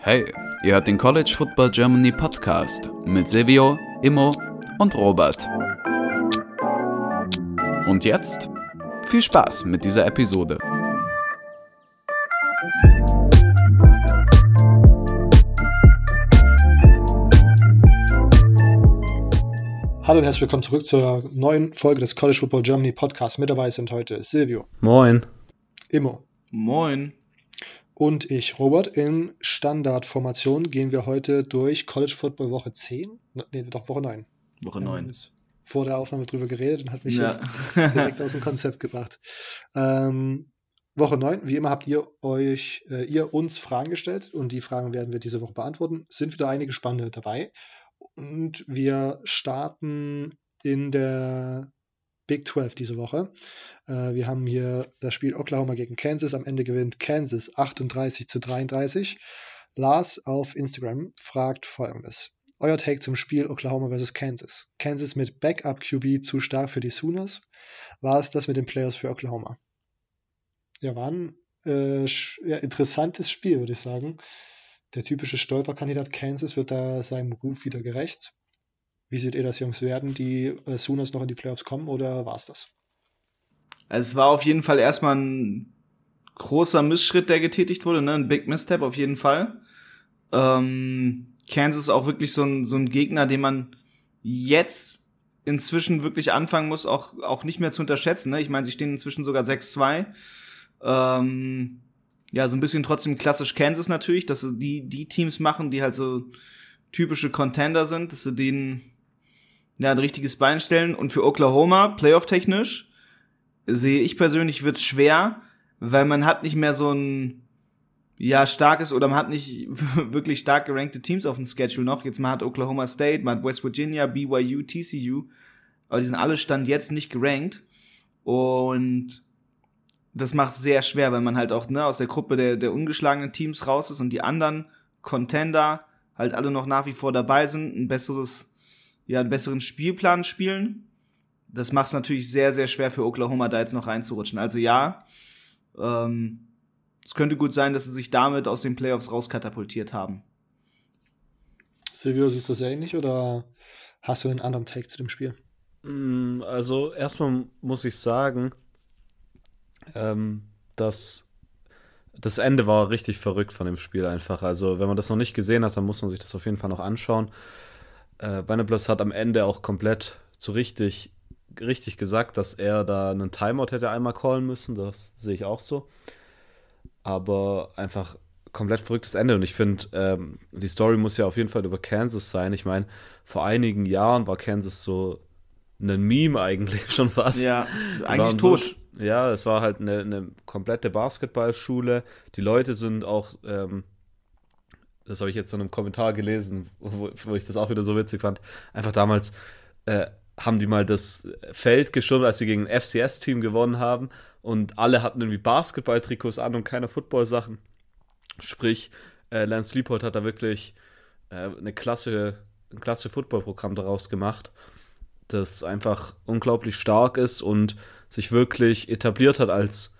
Hey, ihr hört den College Football Germany Podcast mit Silvio, Immo und Robert. Und jetzt viel Spaß mit dieser Episode. Hallo und herzlich willkommen zurück zur neuen Folge des College Football Germany Podcasts. Mit dabei sind heute Silvio. Moin. Immo. Moin. Und ich, Robert. In Standardformation gehen wir heute durch College Football Woche 10. Ne, doch, Woche 9. Woche 9. vor der Aufnahme drüber geredet und hat mich ja. jetzt direkt aus dem Konzept gebracht. Ähm, Woche 9, wie immer habt ihr euch, äh, ihr uns Fragen gestellt und die Fragen werden wir diese Woche beantworten. Sind wieder einige spannende dabei. Und wir starten in der Big 12 diese Woche. Äh, wir haben hier das Spiel Oklahoma gegen Kansas. Am Ende gewinnt Kansas 38 zu 33. Lars auf Instagram fragt folgendes. Euer Take zum Spiel Oklahoma vs. Kansas. Kansas mit Backup QB zu stark für die Sooners. War es das mit den Players für Oklahoma? Ja, war ein äh, ja, interessantes Spiel, würde ich sagen der typische Stolperkandidat Kansas wird da seinem Ruf wieder gerecht. Wie seht ihr das, Jungs? Werden die äh, Sooners noch in die Playoffs kommen oder war es das? Also es war auf jeden Fall erstmal ein großer Missschritt, der getätigt wurde, ne? Ein Big Misstep auf jeden Fall. Ähm, Kansas ist auch wirklich so ein, so ein Gegner, den man jetzt inzwischen wirklich anfangen muss, auch, auch nicht mehr zu unterschätzen. Ne? Ich meine, sie stehen inzwischen sogar 6-2. Ähm, ja, so ein bisschen trotzdem klassisch Kansas natürlich, dass sie die, die Teams machen, die halt so typische Contender sind, dass sie denen ja ein richtiges Bein stellen. Und für Oklahoma, playoff-technisch, sehe ich persönlich, wird's schwer, weil man hat nicht mehr so ein ja, starkes oder man hat nicht wirklich stark gerankte Teams auf dem Schedule noch. Jetzt man hat Oklahoma State, man hat West Virginia, BYU, TCU, aber die sind alle Stand jetzt nicht gerankt. Und das macht es sehr schwer, weil man halt auch ne, aus der Gruppe der, der ungeschlagenen Teams raus ist und die anderen Contender halt alle noch nach wie vor dabei sind, ein besseres, ja, einen besseren Spielplan spielen. Das macht es natürlich sehr, sehr schwer für Oklahoma, da jetzt noch reinzurutschen. Also ja, ähm, es könnte gut sein, dass sie sich damit aus den Playoffs rauskatapultiert haben. Silvio, siehst du das ähnlich oder hast du einen anderen Take zu dem Spiel? Mm, also erstmal muss ich sagen, ähm, dass das Ende war richtig verrückt von dem Spiel einfach. Also, wenn man das noch nicht gesehen hat, dann muss man sich das auf jeden Fall noch anschauen. Äh, Beneblus hat am Ende auch komplett zu richtig, richtig gesagt, dass er da einen Timeout hätte einmal callen müssen. Das sehe ich auch so. Aber einfach komplett verrücktes Ende. Und ich finde, ähm, die Story muss ja auf jeden Fall über Kansas sein. Ich meine, vor einigen Jahren war Kansas so ein Meme eigentlich schon fast. Ja, eigentlich tot. So, ja, es war halt eine, eine komplette Basketballschule. Die Leute sind auch, ähm, das habe ich jetzt in einem Kommentar gelesen, wo, wo, ich das auch wieder so witzig fand, einfach damals äh, haben die mal das Feld geschoben, als sie gegen ein FCS-Team gewonnen haben. Und alle hatten irgendwie Basketball-Trikots an und keine Football-Sachen. Sprich, äh, Lance Leopold hat da wirklich äh, eine klasse, ein klasse Football-Programm daraus gemacht, das einfach unglaublich stark ist und sich wirklich etabliert hat als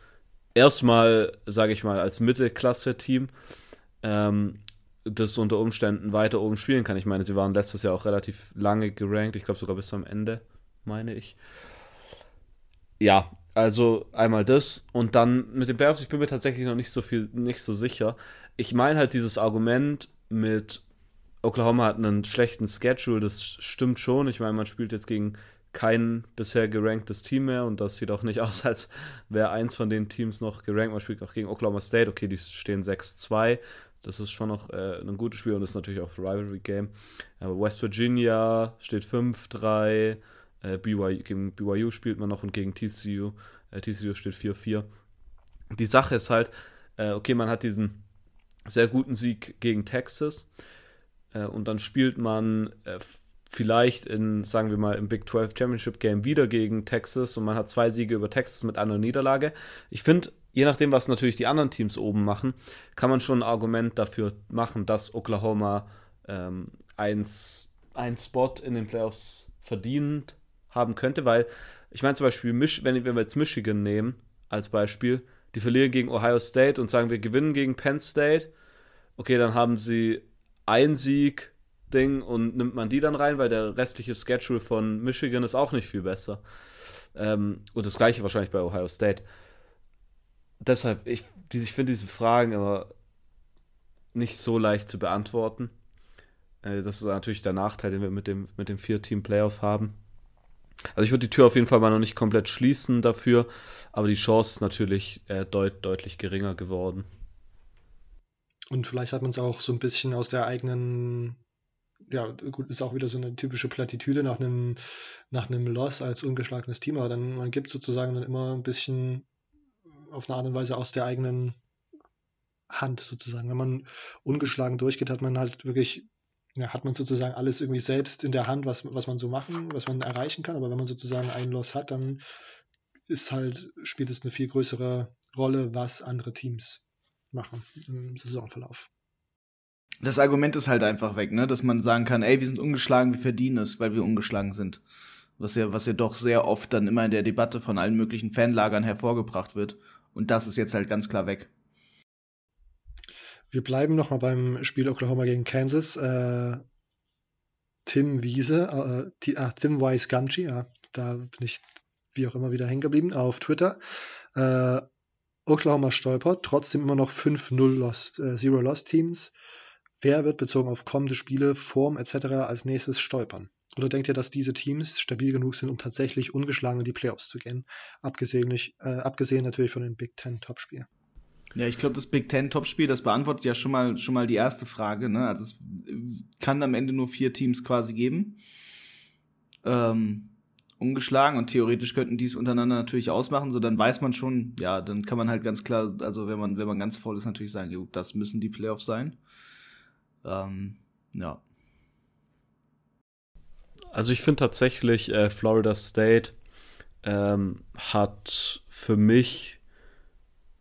erstmal, sage ich mal, als Mittelklasse-Team, ähm, das unter Umständen weiter oben spielen kann. Ich meine, sie waren letztes Jahr auch relativ lange gerankt, ich glaube sogar bis zum Ende, meine ich. Ja, also einmal das und dann mit den Bears, ich bin mir tatsächlich noch nicht so viel, nicht so sicher. Ich meine halt dieses Argument mit Oklahoma hat einen schlechten Schedule, das stimmt schon. Ich meine, man spielt jetzt gegen kein bisher geranktes Team mehr und das sieht auch nicht aus, als wäre eins von den Teams noch gerankt. Man spielt auch gegen Oklahoma State, okay, die stehen 6-2. Das ist schon noch äh, ein gutes Spiel und ist natürlich auch Rivalry Game. Aber West Virginia steht 5-3. Äh, gegen BYU spielt man noch und gegen TCU. Äh, TCU steht 4-4. Die Sache ist halt, äh, okay, man hat diesen sehr guten Sieg gegen Texas äh, und dann spielt man äh, vielleicht in, sagen wir mal, im Big 12 Championship Game wieder gegen Texas und man hat zwei Siege über Texas mit einer Niederlage. Ich finde, je nachdem, was natürlich die anderen Teams oben machen, kann man schon ein Argument dafür machen, dass Oklahoma ähm, eins, ein Spot in den Playoffs verdient haben könnte, weil ich meine zum Beispiel, wenn wir jetzt Michigan nehmen als Beispiel, die verlieren gegen Ohio State und sagen, wir gewinnen gegen Penn State, okay, dann haben sie ein Sieg, Ding und nimmt man die dann rein, weil der restliche Schedule von Michigan ist auch nicht viel besser. Ähm, und das gleiche wahrscheinlich bei Ohio State. Deshalb, ich, ich finde diese Fragen immer nicht so leicht zu beantworten. Äh, das ist natürlich der Nachteil, den wir mit dem, mit dem Vier-Team-Playoff haben. Also ich würde die Tür auf jeden Fall mal noch nicht komplett schließen dafür, aber die Chance ist natürlich äh, deut deutlich geringer geworden. Und vielleicht hat man es auch so ein bisschen aus der eigenen, ja, gut, ist auch wieder so eine typische Plattitüde nach einem, nach einem Loss als ungeschlagenes Team, aber dann, man gibt sozusagen dann immer ein bisschen auf eine Art und Weise aus der eigenen Hand sozusagen. Wenn man ungeschlagen durchgeht, hat man halt wirklich ja, hat man sozusagen alles irgendwie selbst in der Hand, was, was man so machen, was man erreichen kann. Aber wenn man sozusagen einen Loss hat, dann ist halt, spielt es eine viel größere Rolle, was andere Teams machen im Saisonverlauf. Das Argument ist halt einfach weg, ne? Dass man sagen kann, ey, wir sind ungeschlagen, wir verdienen es, weil wir ungeschlagen sind. Was ja, was ja doch sehr oft dann immer in der Debatte von allen möglichen Fanlagern hervorgebracht wird. Und das ist jetzt halt ganz klar weg. Wir bleiben nochmal beim Spiel Oklahoma gegen Kansas. Äh, Tim Wiese, äh, ah, Tim Wise Gamgee, ja, da bin ich wie auch immer wieder hängen geblieben auf Twitter. Äh, Oklahoma stolpert, trotzdem immer noch 5-0 Lost, äh. Wer wird bezogen auf kommende Spiele, Form etc. als nächstes stolpern? Oder denkt ihr, dass diese Teams stabil genug sind, um tatsächlich ungeschlagen in die Playoffs zu gehen? Abgesehen, äh, abgesehen natürlich von den Big Ten Topspielen. Ja, ich glaube, das Big Ten Topspiel, das beantwortet ja schon mal, schon mal die erste Frage. Ne? Also es kann am Ende nur vier Teams quasi geben. Ähm, ungeschlagen und theoretisch könnten die es untereinander natürlich ausmachen, so dann weiß man schon, ja, dann kann man halt ganz klar, also wenn man, wenn man ganz voll ist, natürlich sagen, gut, das müssen die Playoffs sein. Ähm, ja. Also ich finde tatsächlich, äh, Florida State ähm, hat für mich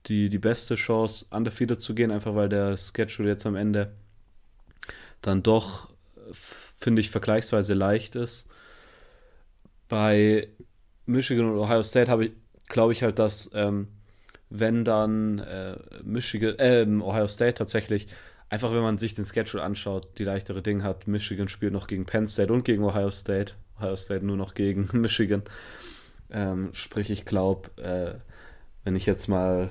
die, die beste Chance, undefeated zu gehen, einfach weil der Schedule jetzt am Ende dann doch, finde ich, vergleichsweise leicht ist. Bei Michigan und Ohio State habe ich, glaube ich halt, dass ähm, wenn dann äh, Michigan, äh, Ohio State tatsächlich, einfach wenn man sich den Schedule anschaut, die leichtere Ding hat. Michigan spielt noch gegen Penn State und gegen Ohio State. Ohio State nur noch gegen Michigan. Ähm, sprich, ich glaube, äh, wenn ich jetzt mal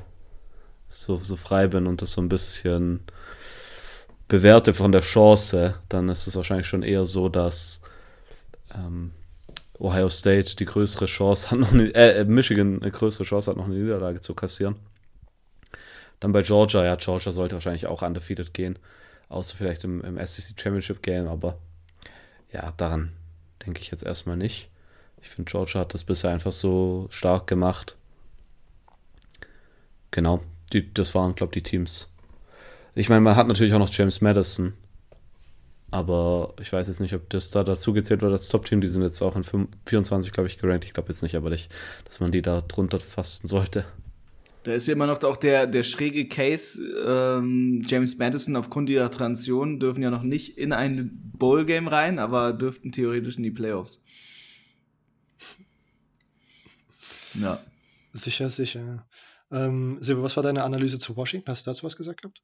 so, so frei bin und das so ein bisschen bewerte von der Chance, dann ist es wahrscheinlich schon eher so, dass ähm, Ohio State die größere Chance hat, noch eine, äh, Michigan eine größere Chance hat, noch eine Niederlage zu kassieren. Dann bei Georgia, ja, Georgia sollte wahrscheinlich auch undefeated gehen, außer vielleicht im, im SEC Championship Game, aber ja, daran denke ich jetzt erstmal nicht. Ich finde, Georgia hat das bisher einfach so stark gemacht. Genau, die, das waren, glaube ich, die Teams. Ich meine, man hat natürlich auch noch James Madison, aber ich weiß jetzt nicht, ob das da dazu gezählt wird als Top-Team. Die sind jetzt auch in 24, glaube ich, gerankt. Ich glaube jetzt nicht, aber nicht, dass man die da drunter fassen sollte. Da ist ja immer noch auch der, der schräge Case. Ähm, James Madison aufgrund ihrer Transition dürfen ja noch nicht in ein Bowl-Game rein, aber dürften theoretisch in die Playoffs. Ja. Sicher, sicher. Ähm, Silber, was war deine Analyse zu Washington? Hast du dazu was gesagt gehabt?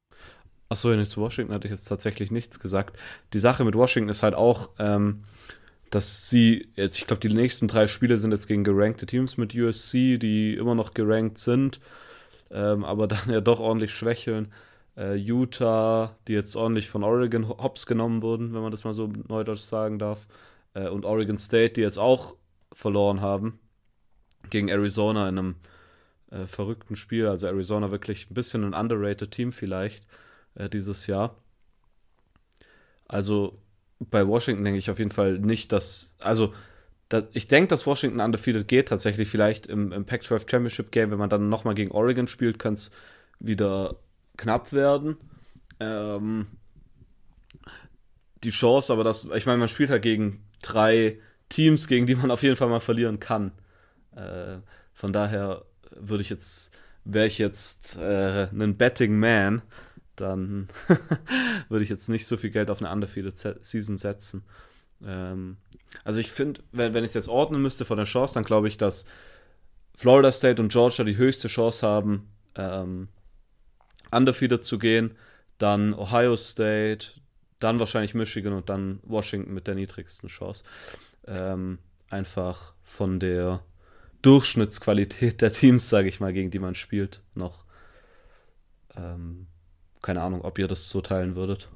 Achso, ja, nicht zu Washington hatte ich jetzt tatsächlich nichts gesagt. Die Sache mit Washington ist halt auch, ähm, dass sie jetzt, ich glaube, die nächsten drei Spiele sind jetzt gegen gerankte Teams mit USC, die immer noch gerankt sind, ähm, aber dann ja doch ordentlich schwächeln. Äh, Utah, die jetzt ordentlich von Oregon Hops genommen wurden, wenn man das mal so neudeutsch sagen darf. Äh, und Oregon State, die jetzt auch verloren haben gegen Arizona in einem äh, verrückten Spiel. Also Arizona wirklich ein bisschen ein underrated Team vielleicht äh, dieses Jahr. Also bei Washington denke ich auf jeden Fall nicht, dass. Also da, ich denke, dass Washington undefeated geht. Tatsächlich vielleicht im, im Pac-12 Championship Game, wenn man dann nochmal gegen Oregon spielt, kann es wieder knapp werden. Ähm, die Chance, aber das, ich meine, man spielt halt gegen drei Teams, gegen die man auf jeden Fall mal verlieren kann. Äh, von daher würde ich jetzt, wäre ich jetzt äh, ein Betting Man, dann würde ich jetzt nicht so viel Geld auf eine undefeated Season setzen. Ähm, also ich finde, wenn, wenn ich es jetzt ordnen müsste von der Chance, dann glaube ich, dass Florida State und Georgia die höchste Chance haben, ähm, undefeated zu gehen, dann Ohio State, dann wahrscheinlich Michigan und dann Washington mit der niedrigsten Chance. Ähm, einfach von der Durchschnittsqualität der Teams, sage ich mal, gegen die man spielt, noch. Ähm, keine Ahnung, ob ihr das so teilen würdet.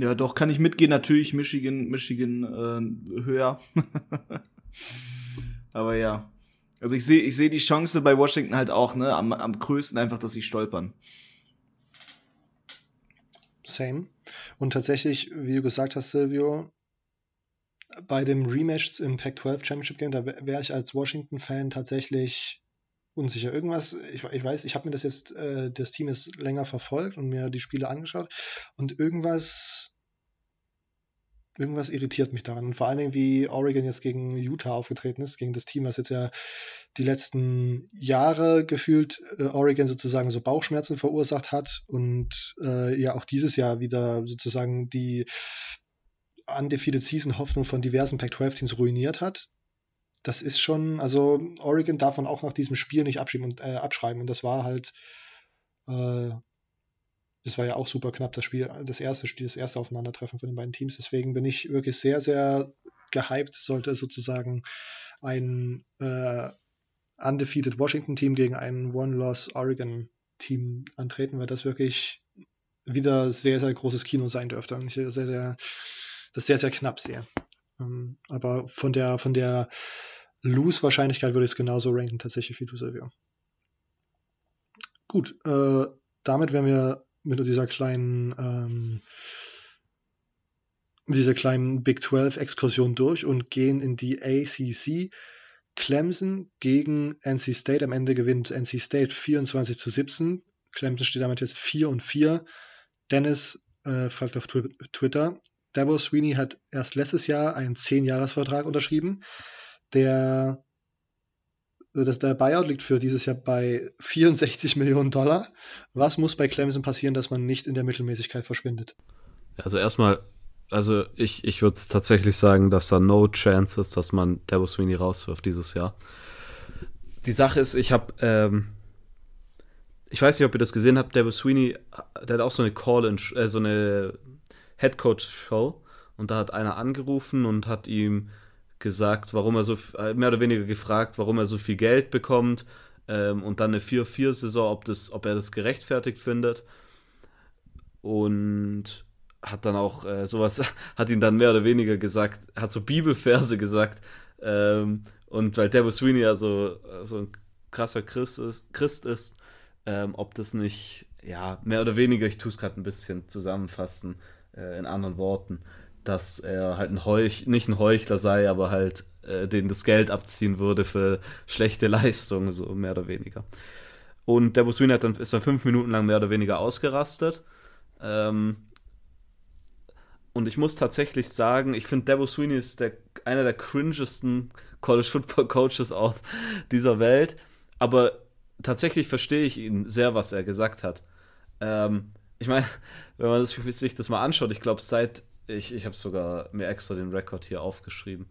Ja, doch, kann ich mitgehen. Natürlich Michigan, Michigan äh, höher. Aber ja. Also ich sehe ich seh die Chance bei Washington halt auch, ne, am, am größten einfach, dass sie stolpern. Same. Und tatsächlich, wie du gesagt hast, Silvio, bei dem Rematch im Pac-12 Championship Game, da wäre ich als Washington-Fan tatsächlich unsicher. Irgendwas, ich, ich weiß, ich habe mir das jetzt, äh, das Team ist länger verfolgt und mir die Spiele angeschaut und irgendwas, irgendwas irritiert mich daran. Und vor allen Dingen, wie Oregon jetzt gegen Utah aufgetreten ist, gegen das Team, was jetzt ja die letzten Jahre gefühlt äh, Oregon sozusagen so Bauchschmerzen verursacht hat und äh, ja auch dieses Jahr wieder sozusagen die undefeated Season Hoffnung von diversen Pac-12-Teams ruiniert hat. Das ist schon, also Oregon darf man auch nach diesem Spiel nicht und, äh, abschreiben. Und das war halt, äh, das war ja auch super knapp, das Spiel, das erste Spiel, das erste Aufeinandertreffen von den beiden Teams. Deswegen bin ich wirklich sehr, sehr gehypt, sollte sozusagen ein äh, undefeated Washington-Team gegen ein One-Loss Oregon-Team antreten, weil das wirklich wieder sehr, sehr großes Kino sein dürfte. Und ich sehr, sehr das sehr, sehr knapp sehe. Ähm, aber von der, von der Lose-Wahrscheinlichkeit würde ich es genauso ranken, tatsächlich wie du, Silvio. Gut, äh, damit wären wir mit dieser kleinen, ähm, mit dieser kleinen Big 12 Exkursion durch und gehen in die ACC. Clemson gegen NC State. Am Ende gewinnt NC State 24 zu 17. Clemson steht damit jetzt 4 und 4. Dennis äh, fragt auf Twitter, Dabo Sweeney hat erst letztes Jahr einen 10-Jahres-Vertrag unterschrieben. Der, das, der Buyout liegt für dieses Jahr bei 64 Millionen Dollar. Was muss bei Clemson passieren, dass man nicht in der Mittelmäßigkeit verschwindet? Also erstmal, also ich, ich würde tatsächlich sagen, dass da no chance ist, dass man Dabo Sweeney rauswirft dieses Jahr. Die Sache ist, ich habe, ähm, ich weiß nicht, ob ihr das gesehen habt, Dabo Sweeney, der hat auch so eine Call-in, äh, so eine Headcoach-Show und da hat einer angerufen und hat ihm gesagt, warum er so, äh, mehr oder weniger gefragt, warum er so viel Geld bekommt ähm, und dann eine 4-4-Saison, ob, ob er das gerechtfertigt findet. Und hat dann auch äh, sowas, hat ihn dann mehr oder weniger gesagt, hat so Bibelverse gesagt. Ähm, und weil Debo Sweeney ja so, so ein krasser Christ ist, Christ ist ähm, ob das nicht, ja, mehr oder weniger, ich tue es gerade ein bisschen zusammenfassen, äh, in anderen Worten, dass er halt ein Heuch, nicht ein Heuchler sei, aber halt äh, den das Geld abziehen würde für schlechte Leistungen, so mehr oder weniger. Und der Buswin hat dann, ist dann fünf Minuten lang mehr oder weniger ausgerastet. Ähm, und ich muss tatsächlich sagen, ich finde, Debo Sweeney ist der, einer der cringesten College Football Coaches auf dieser Welt. Aber tatsächlich verstehe ich ihn sehr, was er gesagt hat. Ähm, ich meine, wenn man sich das mal anschaut, ich glaube, seit, ich, ich habe sogar mir extra den Rekord hier aufgeschrieben.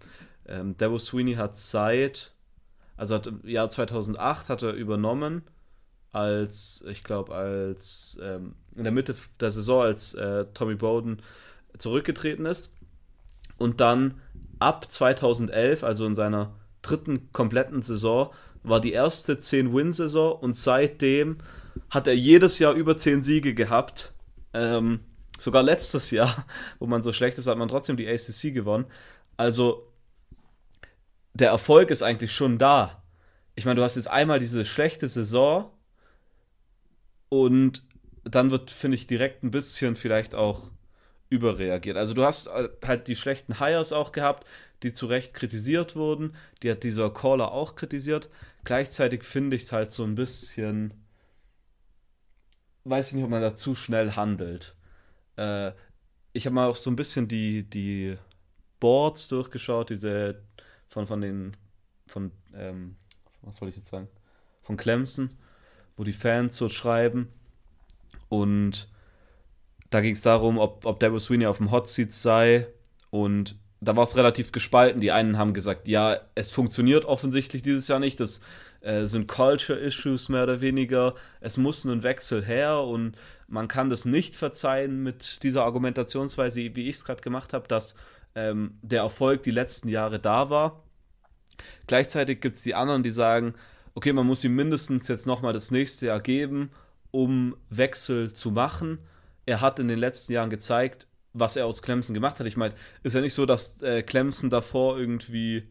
Ähm, Debo Sweeney hat seit, also hat im Jahr 2008 hat er übernommen, als, ich glaube, als ähm, in der Mitte der Saison, als äh, Tommy Bowden zurückgetreten ist. Und dann ab 2011, also in seiner dritten kompletten Saison, war die erste 10-Win-Saison und seitdem hat er jedes Jahr über 10 Siege gehabt. Ähm, sogar letztes Jahr, wo man so schlecht ist, hat man trotzdem die ACC gewonnen. Also der Erfolg ist eigentlich schon da. Ich meine, du hast jetzt einmal diese schlechte Saison und dann wird, finde ich, direkt ein bisschen vielleicht auch überreagiert. Also du hast halt die schlechten Hires auch gehabt, die zu Recht kritisiert wurden. Die hat dieser Caller auch kritisiert. Gleichzeitig finde ich es halt so ein bisschen weiß ich nicht, ob man da zu schnell handelt. Äh, ich habe mal auch so ein bisschen die, die Boards durchgeschaut, diese von, von den, von, ähm, was soll ich jetzt sagen, von Clemson, wo die Fans so schreiben. Und da ging es darum, ob, ob Debo Sweeney auf dem Hot Seat sei. Und da war es relativ gespalten. Die einen haben gesagt, ja, es funktioniert offensichtlich dieses Jahr nicht. Das äh, sind Culture-Issues mehr oder weniger. Es muss einen Wechsel her und man kann das nicht verzeihen mit dieser Argumentationsweise, wie ich es gerade gemacht habe, dass ähm, der Erfolg die letzten Jahre da war. Gleichzeitig gibt es die anderen, die sagen, okay, man muss ihm mindestens jetzt nochmal das nächste Jahr geben, um Wechsel zu machen. Er hat in den letzten Jahren gezeigt, was er aus Clemson gemacht hat. Ich meine, ist ja nicht so, dass äh, Clemson davor irgendwie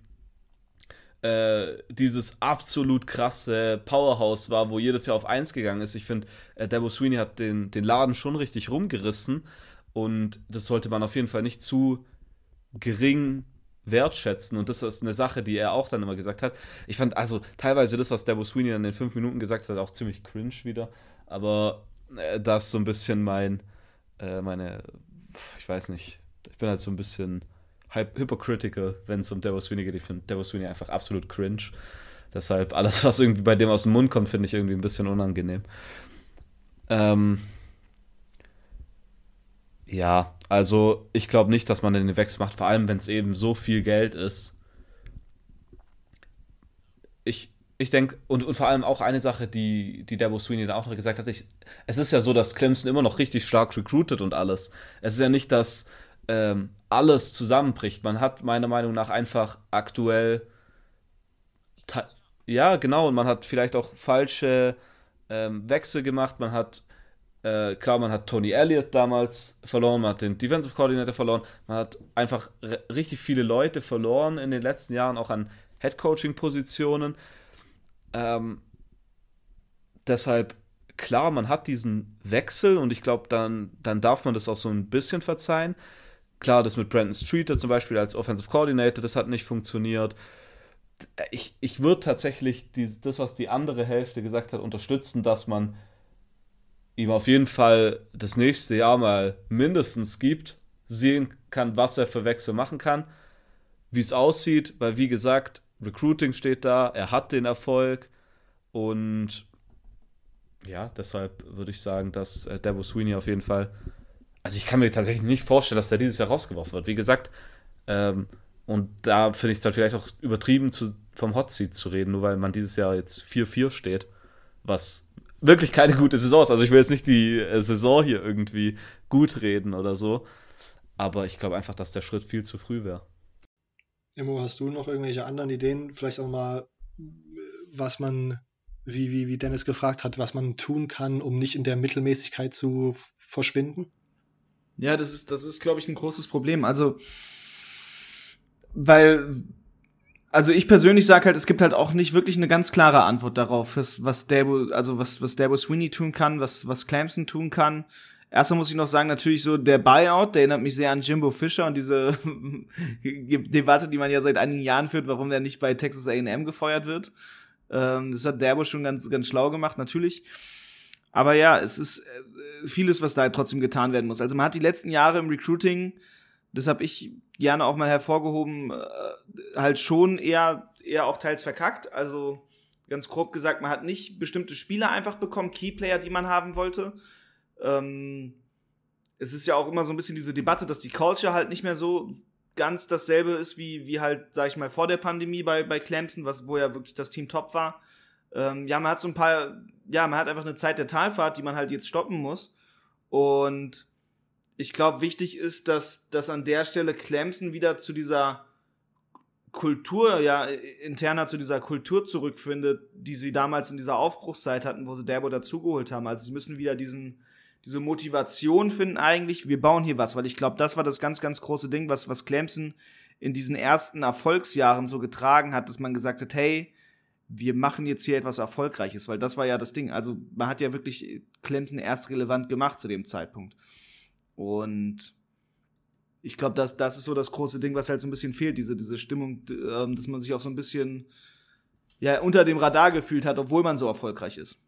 äh, dieses absolut krasse Powerhouse war, wo jedes Jahr auf 1 gegangen ist. Ich finde, äh, Dabo Sweeney hat den, den Laden schon richtig rumgerissen und das sollte man auf jeden Fall nicht zu gering wertschätzen. Und das ist eine Sache, die er auch dann immer gesagt hat. Ich fand also teilweise das, was Dabo Sweeney dann in den fünf Minuten gesagt hat, auch ziemlich cringe wieder. Aber äh, das ist so ein bisschen mein, äh, meine, ich weiß nicht, ich bin halt so ein bisschen hypocritical, wenn es um Dabo Sweeney geht. Ich finde Dabo Sweeney einfach absolut cringe. Deshalb alles, was irgendwie bei dem aus dem Mund kommt, finde ich irgendwie ein bisschen unangenehm. Ähm, ja, also ich glaube nicht, dass man den Wechsel macht, vor allem wenn es eben so viel Geld ist. Ich, ich denke, und, und vor allem auch eine Sache, die, die Dabo Sweeney da auch noch gesagt hat, ich, es ist ja so, dass Clemson immer noch richtig stark recruited und alles. Es ist ja nicht, dass ähm, alles zusammenbricht. Man hat meiner Meinung nach einfach aktuell ja, genau, und man hat vielleicht auch falsche ähm, Wechsel gemacht. Man hat äh, klar, man hat Tony Elliott damals verloren, man hat den Defensive Coordinator verloren, man hat einfach richtig viele Leute verloren in den letzten Jahren, auch an Head Coaching Positionen. Ähm, deshalb, klar, man hat diesen Wechsel und ich glaube, dann, dann darf man das auch so ein bisschen verzeihen. Klar, das mit Brandon Streeter zum Beispiel als Offensive Coordinator, das hat nicht funktioniert. Ich, ich würde tatsächlich die, das, was die andere Hälfte gesagt hat, unterstützen, dass man ihm auf jeden Fall das nächste Jahr mal mindestens gibt, sehen kann, was er für Wechsel machen kann, wie es aussieht, weil wie gesagt, Recruiting steht da, er hat den Erfolg und ja, deshalb würde ich sagen, dass äh, Debo Sweeney auf jeden Fall, also ich kann mir tatsächlich nicht vorstellen, dass der dieses Jahr rausgeworfen wird. Wie gesagt, ähm, und da finde ich es halt vielleicht auch übertrieben, zu, vom Hot Seat zu reden, nur weil man dieses Jahr jetzt 4-4 steht, was wirklich keine gute Saison ist. Also ich will jetzt nicht die äh, Saison hier irgendwie gut reden oder so. Aber ich glaube einfach, dass der Schritt viel zu früh wäre. Immo, hast du noch irgendwelche anderen Ideen? Vielleicht auch mal, was man, wie, wie, wie Dennis gefragt hat, was man tun kann, um nicht in der Mittelmäßigkeit zu verschwinden? Ja, das ist, das ist, glaube ich, ein großes Problem. Also, weil also ich persönlich sage halt, es gibt halt auch nicht wirklich eine ganz klare Antwort darauf, was, was Dabo, also was, was Dabo Sweeney tun kann, was, was Clemson tun kann. Erstmal muss ich noch sagen, natürlich so der Buyout, der erinnert mich sehr an Jimbo Fischer und diese Debatte, die man ja seit einigen Jahren führt, warum der nicht bei Texas A&M gefeuert wird. Ähm, das hat Dabo schon ganz, ganz schlau gemacht, natürlich. Aber ja, es ist äh, vieles, was da halt trotzdem getan werden muss. Also man hat die letzten Jahre im Recruiting das habe ich gerne auch mal hervorgehoben, äh, halt schon eher, eher auch teils verkackt. Also ganz grob gesagt, man hat nicht bestimmte Spieler einfach bekommen, Keyplayer, die man haben wollte. Ähm, es ist ja auch immer so ein bisschen diese Debatte, dass die Culture halt nicht mehr so ganz dasselbe ist wie, wie halt, sag ich mal, vor der Pandemie bei, bei Clemson, was, wo ja wirklich das Team top war. Ähm, ja, man hat so ein paar, ja, man hat einfach eine Zeit der Talfahrt, die man halt jetzt stoppen muss. Und ich glaube, wichtig ist, dass, dass an der Stelle Clemson wieder zu dieser Kultur, ja, interner zu dieser Kultur zurückfindet, die sie damals in dieser Aufbruchszeit hatten, wo sie Derbo dazugeholt haben. Also sie müssen wieder diesen, diese Motivation finden eigentlich, wir bauen hier was, weil ich glaube, das war das ganz, ganz große Ding, was, was Clemson in diesen ersten Erfolgsjahren so getragen hat, dass man gesagt hat, hey, wir machen jetzt hier etwas Erfolgreiches, weil das war ja das Ding. Also man hat ja wirklich Clemson erst relevant gemacht zu dem Zeitpunkt. Und ich glaube, das, das ist so das große Ding, was halt so ein bisschen fehlt, diese, diese Stimmung, äh, dass man sich auch so ein bisschen ja, unter dem Radar gefühlt hat, obwohl man so erfolgreich ist.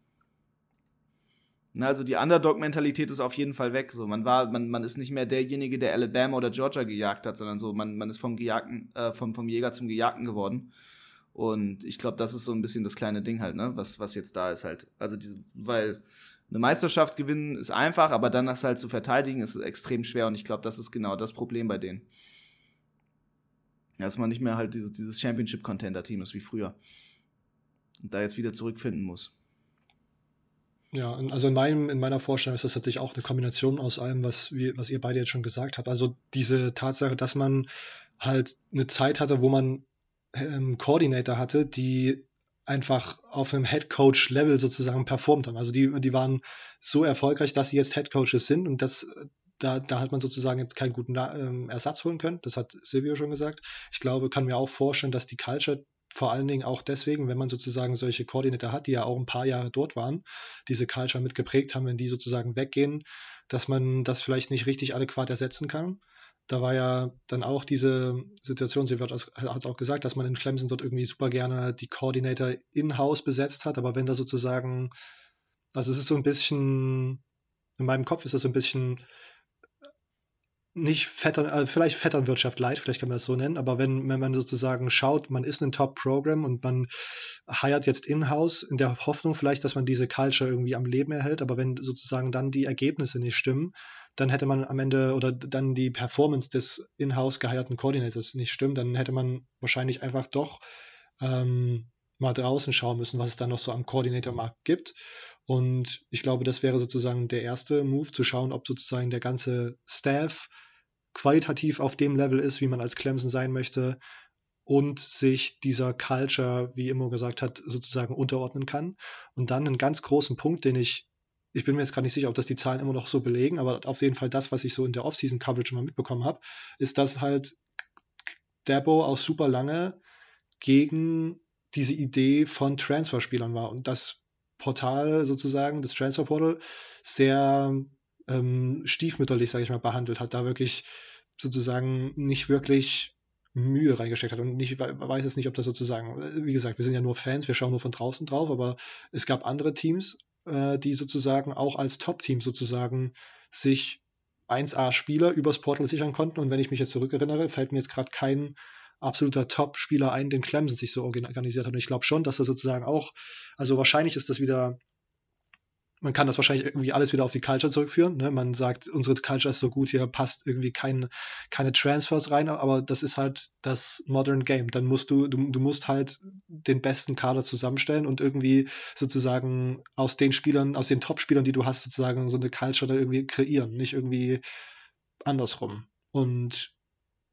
Na, also die Underdog-Mentalität ist auf jeden Fall weg. So, man war, man, man ist nicht mehr derjenige, der Alabama oder Georgia gejagt hat, sondern so, man, man ist vom Gejagten, äh, vom, vom Jäger zum Gejagten geworden. Und ich glaube, das ist so ein bisschen das kleine Ding halt, ne, was, was jetzt da ist halt. Also diese, weil eine Meisterschaft gewinnen ist einfach, aber dann das halt zu verteidigen ist extrem schwer und ich glaube, das ist genau das Problem bei denen. Dass man nicht mehr halt dieses, dieses Championship-Contender-Team ist wie früher. da jetzt wieder zurückfinden muss. Ja, also in, meinem, in meiner Vorstellung ist das tatsächlich auch eine Kombination aus allem, was, wir, was ihr beide jetzt schon gesagt habt. Also diese Tatsache, dass man halt eine Zeit hatte, wo man ähm, Coordinator hatte, die einfach auf einem Head Coach Level sozusagen performt haben. Also die, die waren so erfolgreich, dass sie jetzt Head Coaches sind und das da, da hat man sozusagen jetzt keinen guten ähm, Ersatz holen können. Das hat Silvio schon gesagt. Ich glaube, kann mir auch vorstellen, dass die Culture vor allen Dingen auch deswegen, wenn man sozusagen solche Koordinator hat, die ja auch ein paar Jahre dort waren, diese Culture mit geprägt haben, wenn die sozusagen weggehen, dass man das vielleicht nicht richtig adäquat ersetzen kann. Da war ja dann auch diese Situation, sie hat es auch gesagt, dass man in Clemson dort irgendwie super gerne die Coordinator in-house besetzt hat, aber wenn da sozusagen, also es ist so ein bisschen, in meinem Kopf ist das so ein bisschen nicht Vettern, äh, vielleicht Vetternwirtschaft leid, vielleicht kann man das so nennen, aber wenn, wenn man sozusagen schaut, man ist ein Top-Program und man heiert jetzt in-house in der Hoffnung vielleicht, dass man diese Culture irgendwie am Leben erhält, aber wenn sozusagen dann die Ergebnisse nicht stimmen, dann hätte man am Ende oder dann die Performance des in-house geheierten Coordinators nicht stimmt, dann hätte man wahrscheinlich einfach doch ähm, mal draußen schauen müssen, was es da noch so am Coordinator-Markt gibt. Und ich glaube, das wäre sozusagen der erste Move, zu schauen, ob sozusagen der ganze Staff qualitativ auf dem Level ist, wie man als Clemson sein möchte und sich dieser Culture, wie Immo gesagt hat, sozusagen unterordnen kann. Und dann einen ganz großen Punkt, den ich, ich bin mir jetzt gar nicht sicher, ob das die Zahlen immer noch so belegen, aber auf jeden Fall das, was ich so in der Offseason-Coverage mal mitbekommen habe, ist, dass halt Dabo auch super lange gegen diese Idee von Transferspielern war und das Portal sozusagen, das Transfer Portal, sehr ähm, stiefmütterlich, sage ich mal, behandelt hat, da wirklich sozusagen nicht wirklich Mühe reingesteckt hat. Und ich weiß jetzt nicht, ob das sozusagen, wie gesagt, wir sind ja nur Fans, wir schauen nur von draußen drauf, aber es gab andere Teams, äh, die sozusagen auch als Top-Team sozusagen sich 1A-Spieler übers Portal sichern konnten. Und wenn ich mich jetzt zurückerinnere, fällt mir jetzt gerade kein absoluter Top-Spieler ein, den Clemson sich so organisiert hat. Und ich glaube schon, dass das sozusagen auch, also wahrscheinlich ist das wieder man kann das wahrscheinlich irgendwie alles wieder auf die Culture zurückführen. Ne? Man sagt, unsere Culture ist so gut, hier passt irgendwie kein, keine Transfers rein, aber das ist halt das Modern Game. Dann musst du, du, du musst halt den besten Kader zusammenstellen und irgendwie sozusagen aus den Spielern, aus den Top-Spielern, die du hast, sozusagen so eine Culture da irgendwie kreieren, nicht irgendwie andersrum. Und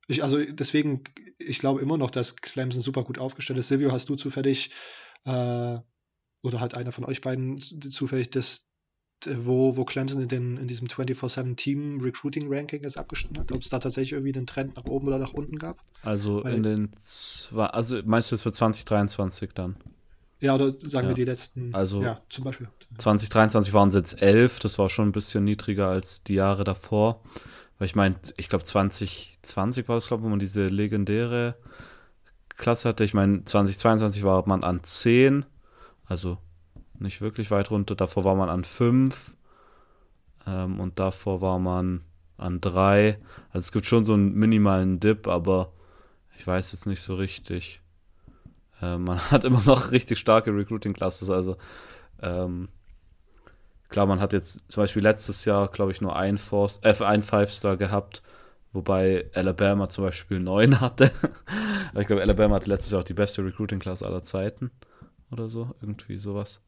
ich, also deswegen, ich glaube immer noch, dass Clemson super gut aufgestellt ist. Silvio, hast du zufällig äh, oder halt einer von euch beiden zufällig das, wo, wo Clemson in, den, in diesem 24-7 Team Recruiting Ranking jetzt abgeschnitten hat? Ob es da tatsächlich irgendwie einen Trend nach oben oder nach unten gab? Also Weil, in den zwei, also meinst du es für 2023 dann? Ja, oder sagen ja. wir die letzten, also ja, zum Beispiel. 2023 waren es jetzt elf, das war schon ein bisschen niedriger als die Jahre davor. Weil ich meine, ich glaube 2020 war das, glaube ich, wo man diese legendäre Klasse hatte. Ich meine, 2022 war man an 10 also nicht wirklich weit runter. Davor war man an 5 ähm, und davor war man an 3. Also es gibt schon so einen minimalen Dip, aber ich weiß jetzt nicht so richtig. Äh, man hat immer noch richtig starke Recruiting-Classes. Also ähm, klar, man hat jetzt zum Beispiel letztes Jahr, glaube ich, nur ein, äh, ein Five-Star gehabt, wobei Alabama zum Beispiel 9 hatte. ich glaube, Alabama hatte letztes Jahr auch die beste Recruiting-Class aller Zeiten oder so, irgendwie sowas.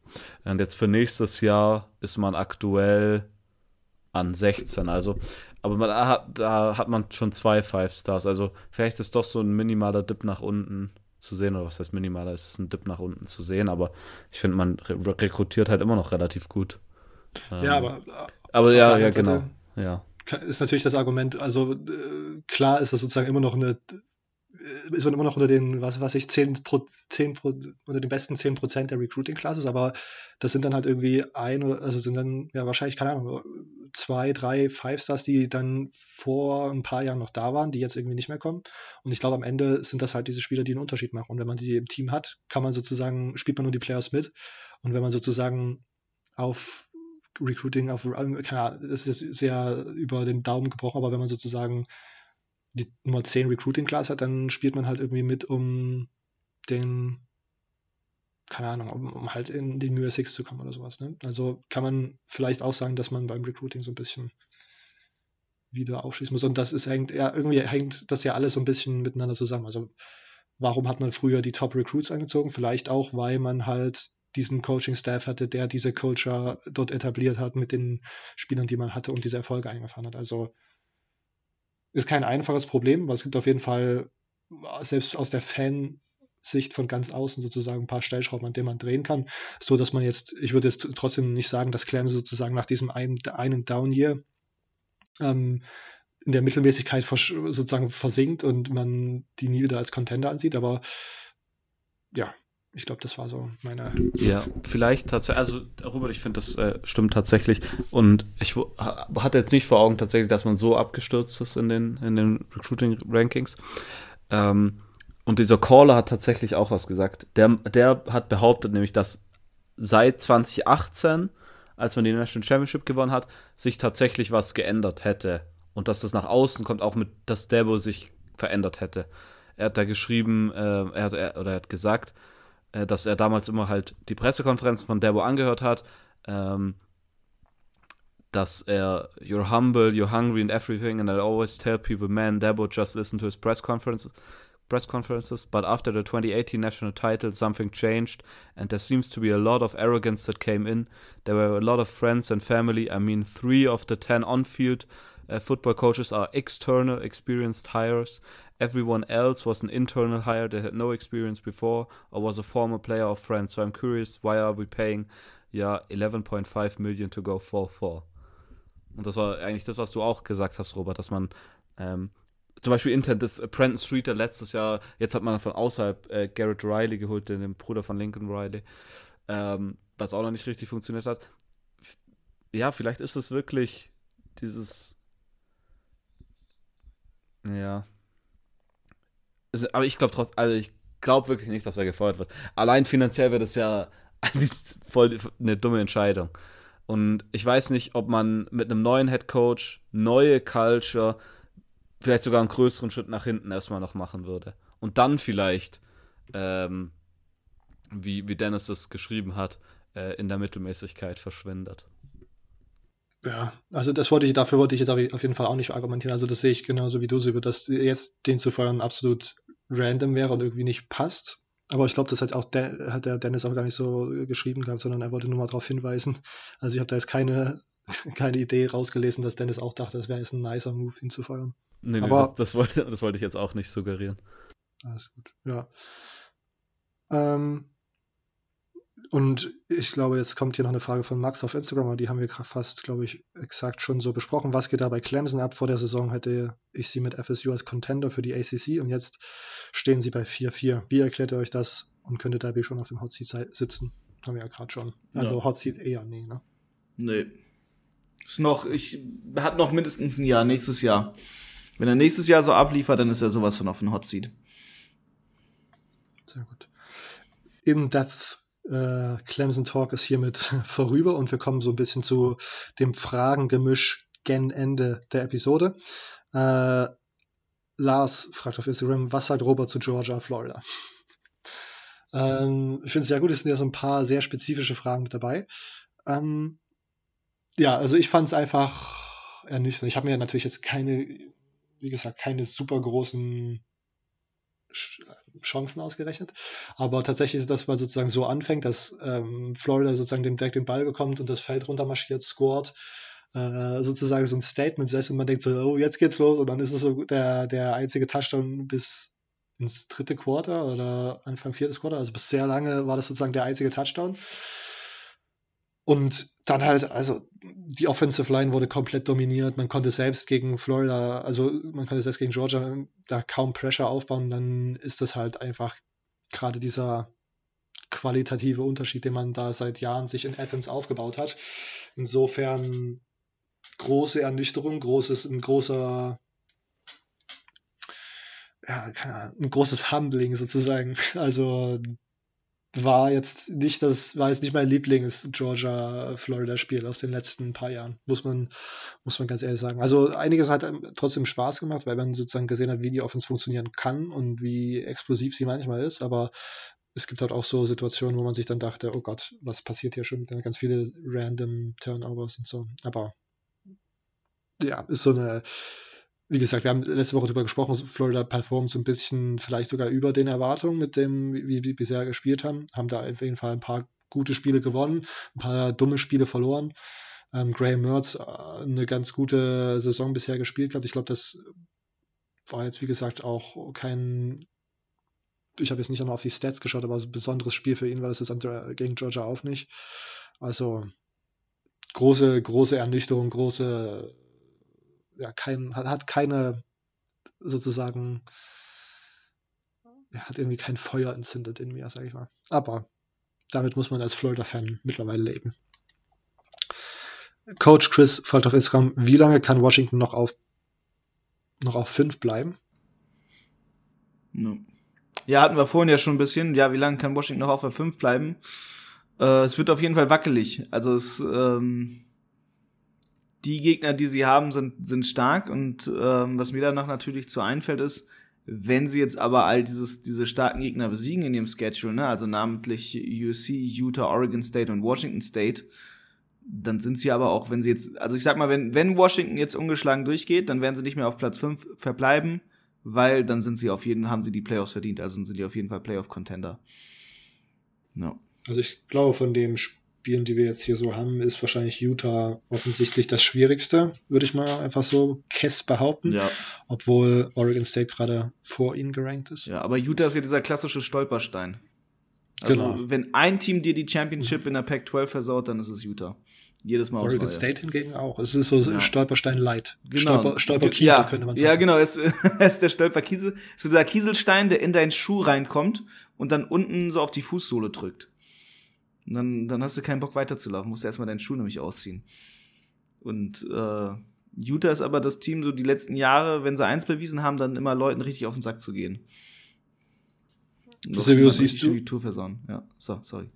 Und jetzt für nächstes Jahr ist man aktuell an 16, also, aber man, da, da hat man schon zwei Five Stars, also vielleicht ist doch so ein minimaler Dip nach unten zu sehen, oder was heißt minimaler, ist es ein Dip nach unten zu sehen, aber ich finde, man re rekrutiert halt immer noch relativ gut. Ja, ähm, aber. Aber ja, ja, genau. Ja. Ist natürlich das Argument, also äh, klar ist das sozusagen immer noch eine ist man immer noch unter den, was weiß ich, 10, Pro, 10 Pro, unter den besten 10% der Recruiting Classes, aber das sind dann halt irgendwie ein oder, also sind dann ja wahrscheinlich, keine Ahnung, zwei, drei Five Stars, die dann vor ein paar Jahren noch da waren, die jetzt irgendwie nicht mehr kommen. Und ich glaube, am Ende sind das halt diese Spieler, die einen Unterschied machen. Und wenn man die im Team hat, kann man sozusagen, spielt man nur die Players mit. Und wenn man sozusagen auf Recruiting, auf, keine Ahnung, das ist sehr über den Daumen gebrochen, aber wenn man sozusagen die Nummer 10 Recruiting Class hat, dann spielt man halt irgendwie mit, um den, keine Ahnung, um, um halt in die New Six zu kommen oder sowas. Ne? Also kann man vielleicht auch sagen, dass man beim Recruiting so ein bisschen wieder aufschließen muss. Und das ist hängt, ja, irgendwie hängt das ja alles so ein bisschen miteinander zusammen. Also warum hat man früher die Top Recruits angezogen? Vielleicht auch, weil man halt diesen Coaching-Staff hatte, der diese Culture dort etabliert hat mit den Spielern, die man hatte und diese Erfolge eingefahren hat. Also ist kein einfaches Problem, aber es gibt auf jeden Fall, selbst aus der Fansicht von ganz außen sozusagen ein paar Stellschrauben, an denen man drehen kann, so dass man jetzt, ich würde jetzt trotzdem nicht sagen, dass Clemson sozusagen nach diesem einen, einen Down-Year ähm, in der Mittelmäßigkeit sozusagen versinkt und man die nie wieder als Contender ansieht, aber ja, ich glaube, das war so meine. Ja, vielleicht tatsächlich, also Robert, ich finde, das äh, stimmt tatsächlich. Und ich hatte jetzt nicht vor Augen tatsächlich, dass man so abgestürzt ist in den, in den Recruiting-Rankings. Ähm, und dieser Caller hat tatsächlich auch was gesagt. Der, der hat behauptet, nämlich, dass seit 2018, als man die National Championship gewonnen hat, sich tatsächlich was geändert hätte. Und dass das nach außen kommt, auch mit, dass Debo sich verändert hätte. Er hat da geschrieben, äh, er hat, er, oder er hat gesagt, äh, dass er damals immer halt die Pressekonferenzen von Debo angehört hat, ähm, dass er you're humble, you're hungry and everything, and I always tell people, man, Debo just listen to his press conferences, press conferences, but after the 2018 national title, something changed, and there seems to be a lot of arrogance that came in. There were a lot of friends and family. I mean, three of the ten on-field uh, football coaches are external, experienced hires, Everyone else was an internal hire that had no experience before or was a former player or friend. So I'm curious, why are we paying ja 11.5 million to go 4-4? Und das war eigentlich das, was du auch gesagt hast, Robert, dass man ähm, zum Beispiel intern, das Brandon Streeter letztes Jahr, jetzt hat man von außerhalb äh, Garrett Riley geholt, den, den Bruder von Lincoln Riley, ähm, was auch noch nicht richtig funktioniert hat. Ja, vielleicht ist es wirklich dieses, ja, also, aber ich glaube trotzdem, also ich glaube wirklich nicht, dass er gefeuert wird. Allein finanziell wird es ja voll eine dumme Entscheidung. Und ich weiß nicht, ob man mit einem neuen Head Coach, neue Culture, vielleicht sogar einen größeren Schritt nach hinten erstmal noch machen würde. Und dann vielleicht, ähm, wie, wie Dennis es geschrieben hat, äh, in der Mittelmäßigkeit verschwindet. Ja, also das wollte ich, dafür wollte ich jetzt auf jeden Fall auch nicht argumentieren. Also das sehe ich genauso wie du, Silber, dass jetzt den zu feuern absolut random wäre und irgendwie nicht passt. Aber ich glaube, das hat auch der, hat der Dennis auch gar nicht so geschrieben gehabt, sondern er wollte nur mal darauf hinweisen. Also ich habe da jetzt keine, keine Idee rausgelesen, dass Dennis auch dachte, das wäre jetzt ein nicer Move, ihn zu feuern. Nee, nee, Aber, das, das, wollte, das wollte ich jetzt auch nicht suggerieren. Alles gut, ja. Ähm, und ich glaube, jetzt kommt hier noch eine Frage von Max auf Instagram, aber die haben wir fast, glaube ich, exakt schon so besprochen. Was geht da bei Clemson ab? Vor der Saison hätte ich sie mit FSU als Contender für die ACC und jetzt stehen sie bei 4-4. Wie erklärt ihr euch das und könnte Derby schon auf dem Hot Seat sitzen? Haben wir ja gerade schon. Also ja. Hot Seat eher, nee, ne? Nee. Ist noch, ich, hat noch mindestens ein Jahr, nächstes Jahr. Wenn er nächstes Jahr so abliefert, dann ist er sowas von auf dem Hot Seat. Sehr gut. In Depth äh, Clemson Talk ist hiermit vorüber und wir kommen so ein bisschen zu dem Fragengemisch gen Ende der Episode. Äh, Lars fragt auf Instagram, was sagt Robert zu Georgia, Florida? ähm, ich finde es sehr gut, es sind ja so ein paar sehr spezifische Fragen mit dabei. Ähm, ja, also ich fand es einfach ernüchternd. Ich habe mir natürlich jetzt keine, wie gesagt, keine super großen Chancen ausgerechnet. Aber tatsächlich ist das, weil sozusagen so anfängt, dass ähm, Florida sozusagen dem Deck den Ball bekommt und das Feld runtermarschiert, scored, äh, sozusagen so ein Statement setzt und man denkt so, oh, jetzt geht's los und dann ist es so der, der einzige Touchdown bis ins dritte Quarter oder Anfang viertes Quarter, also bis sehr lange war das sozusagen der einzige Touchdown. Und dann halt, also die Offensive Line wurde komplett dominiert. Man konnte selbst gegen Florida, also man konnte selbst gegen Georgia da kaum Pressure aufbauen. Dann ist das halt einfach gerade dieser qualitative Unterschied, den man da seit Jahren sich in Athens aufgebaut hat. Insofern große Ernüchterung, großes, ein großer, ja, Ahnung, ein großes Humbling sozusagen. Also war jetzt nicht das, war jetzt nicht mein Lieblings-Georgia-Florida-Spiel aus den letzten paar Jahren, muss man, muss man ganz ehrlich sagen. Also einiges hat trotzdem Spaß gemacht, weil man sozusagen gesehen hat, wie die Offense funktionieren kann und wie explosiv sie manchmal ist, aber es gibt halt auch so Situationen, wo man sich dann dachte, oh Gott, was passiert hier schon? Ganz viele random Turnovers und so. Aber ja, ist so eine wie gesagt, wir haben letzte Woche darüber gesprochen, Florida performt so ein bisschen vielleicht sogar über den Erwartungen mit dem, wie wir bisher gespielt haben. Haben da auf jeden Fall ein paar gute Spiele gewonnen, ein paar dumme Spiele verloren. Ähm, Graham Mertz äh, eine ganz gute Saison bisher gespielt hat. Ich glaube, das war jetzt, wie gesagt, auch kein ich habe jetzt nicht noch auf die Stats geschaut, aber ein besonderes Spiel für ihn war das jetzt gegen Georgia auch nicht. Also große, große Ernüchterung, große, ja, kein, hat, hat keine sozusagen, ja, hat irgendwie kein Feuer entzündet in mir, sag ich mal. Aber damit muss man als Florida-Fan mittlerweile leben. Coach Chris fragt auf Instagram, wie lange kann Washington noch auf noch auf 5 bleiben? No. Ja, hatten wir vorhin ja schon ein bisschen. Ja, wie lange kann Washington noch auf der 5 bleiben? Äh, es wird auf jeden Fall wackelig. Also es, ähm, die Gegner, die sie haben, sind, sind stark. Und ähm, was mir danach natürlich zu einfällt, ist, wenn sie jetzt aber all dieses, diese starken Gegner besiegen in ihrem Schedule, ne, also namentlich USC, Utah, Oregon State und Washington State, dann sind sie aber auch, wenn sie jetzt, also ich sag mal, wenn, wenn Washington jetzt ungeschlagen durchgeht, dann werden sie nicht mehr auf Platz 5 verbleiben, weil dann sind sie auf jeden, haben sie die Playoffs verdient, also sind die auf jeden Fall Playoff-Contender. No. Also ich glaube, von den Spielen, die wir jetzt hier so haben, ist wahrscheinlich Utah offensichtlich das Schwierigste, würde ich mal einfach so Kess behaupten. Ja. Obwohl Oregon State gerade vor ihnen gerankt ist. Ja, aber Utah ist ja dieser klassische Stolperstein. Also, genau. wenn ein Team dir die Championship in der Pac-12 versaut, dann ist es Utah. Jedes Mal Oregon State hingegen auch. Es ist so ja. Stolperstein Light. Genau. Stolper, Stolperkiesel ja. könnte man sagen. Ja, genau. Es, es ist der Stolperkiesel. Es ist dieser Kieselstein, der in deinen Schuh reinkommt und dann unten so auf die Fußsohle drückt. Und dann, dann hast du keinen Bock weiterzulaufen. Musst du erstmal deinen Schuh nämlich ausziehen. Und äh, Utah ist aber das Team so die letzten Jahre, wenn sie eins bewiesen haben, dann immer Leuten richtig auf den Sack zu gehen. Silvio, siehst du? Die Tour versauen. Ja, so, sorry.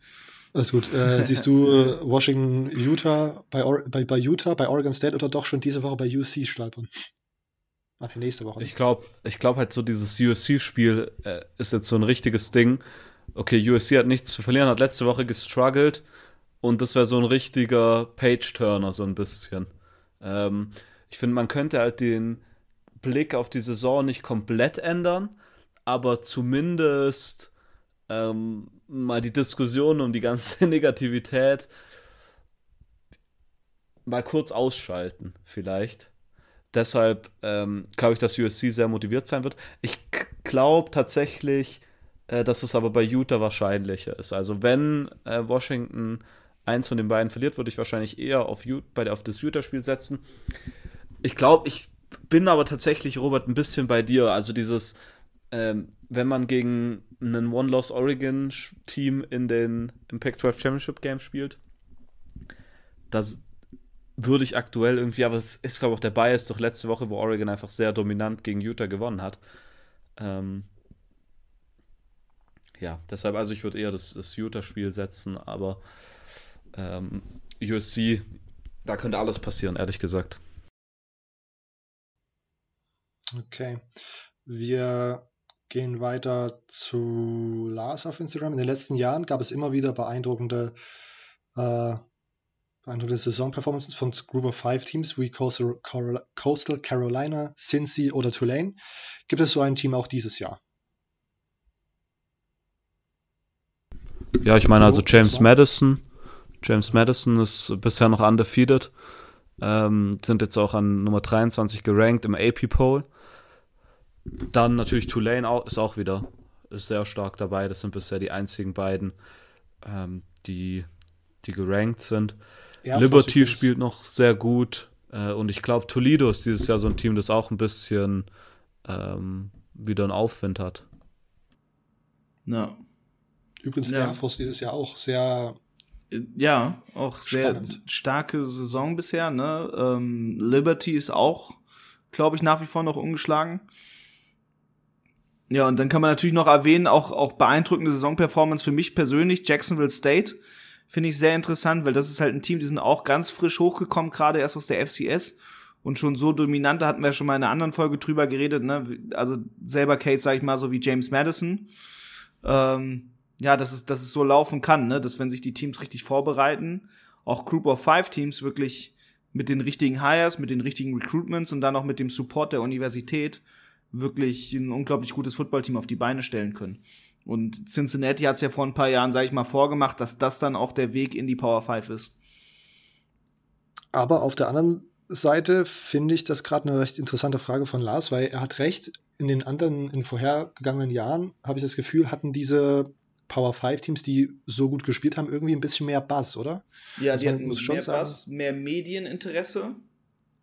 Alles gut. Äh, siehst du äh, Washington, Utah bei, bei, bei Utah, bei Oregon State oder doch schon diese Woche bei UC stolpern? Ach, nächste Woche. Ich glaube ich glaub halt so, dieses USC-Spiel äh, ist jetzt so ein richtiges Ding. Okay, USC hat nichts zu verlieren, hat letzte Woche gestruggelt und das wäre so ein richtiger Page-Turner, so ein bisschen. Ähm, ich finde, man könnte halt den Blick auf die Saison nicht komplett ändern, aber zumindest ähm, mal die Diskussion um die ganze Negativität mal kurz ausschalten, vielleicht. Deshalb ähm, glaube ich, dass USC sehr motiviert sein wird. Ich glaube tatsächlich, äh, dass es aber bei Utah wahrscheinlicher ist. Also wenn äh, Washington eins von den beiden verliert, würde ich wahrscheinlich eher auf, bei, auf das Utah-Spiel setzen. Ich glaube, ich bin aber tatsächlich, Robert, ein bisschen bei dir. Also dieses, ähm, wenn man gegen ein One-Loss-Oregon-Team in den im Pac-12 Championship Game spielt, das würde ich aktuell irgendwie, aber es ist, glaube ich, auch der Bias doch letzte Woche, wo Oregon einfach sehr dominant gegen Utah gewonnen hat. Ähm, ja, deshalb, also ich würde eher das, das Utah-Spiel setzen, aber ähm, USC, da könnte alles passieren, ehrlich gesagt. Okay. Wir gehen weiter zu Lars auf Instagram. In den letzten Jahren gab es immer wieder beeindruckende, äh, beeindruckende Saisonperformances von Group of Five Teams wie Coastal, Coastal Carolina, Cincy oder Tulane. Gibt es so ein Team auch dieses Jahr? Ja, ich meine also James Madison. James Madison ist bisher noch undefeated. Ähm, sind jetzt auch an Nummer 23 gerankt im AP-Poll. Dann natürlich Tulane auch, ist auch wieder ist sehr stark dabei. Das sind bisher die einzigen beiden, ähm, die, die gerankt sind. Ja, Liberty spielt noch sehr gut. Äh, und ich glaube, Toledo ist dieses Jahr so ein Team, das auch ein bisschen ähm, wieder einen Aufwind hat. Ja. Übrigens ja. Air Force dieses Jahr auch sehr. Ja, auch sehr starke Saison bisher. Ne? Ähm, Liberty ist auch, glaube ich, nach wie vor noch ungeschlagen. Ja, und dann kann man natürlich noch erwähnen, auch, auch beeindruckende Saisonperformance für mich persönlich, Jacksonville State. Finde ich sehr interessant, weil das ist halt ein Team, die sind auch ganz frisch hochgekommen, gerade erst aus der FCS und schon so dominant, da hatten wir schon mal in einer anderen Folge drüber geredet, ne? Also selber Case, sag ich mal, so wie James Madison. Ähm, ja, dass es, dass es so laufen kann, ne? Dass wenn sich die Teams richtig vorbereiten, auch Group of Five Teams wirklich mit den richtigen Hires, mit den richtigen Recruitments und dann auch mit dem Support der Universität wirklich ein unglaublich gutes Footballteam auf die Beine stellen können. Und Cincinnati hat es ja vor ein paar Jahren, sage ich mal, vorgemacht, dass das dann auch der Weg in die Power 5 ist. Aber auf der anderen Seite finde ich das gerade eine recht interessante Frage von Lars, weil er hat recht, in den anderen, in vorhergegangenen Jahren habe ich das Gefühl, hatten diese Power 5 Teams, die so gut gespielt haben, irgendwie ein bisschen mehr Buzz, oder? Ja, also die hatten mehr sagen, Buzz, mehr Medieninteresse.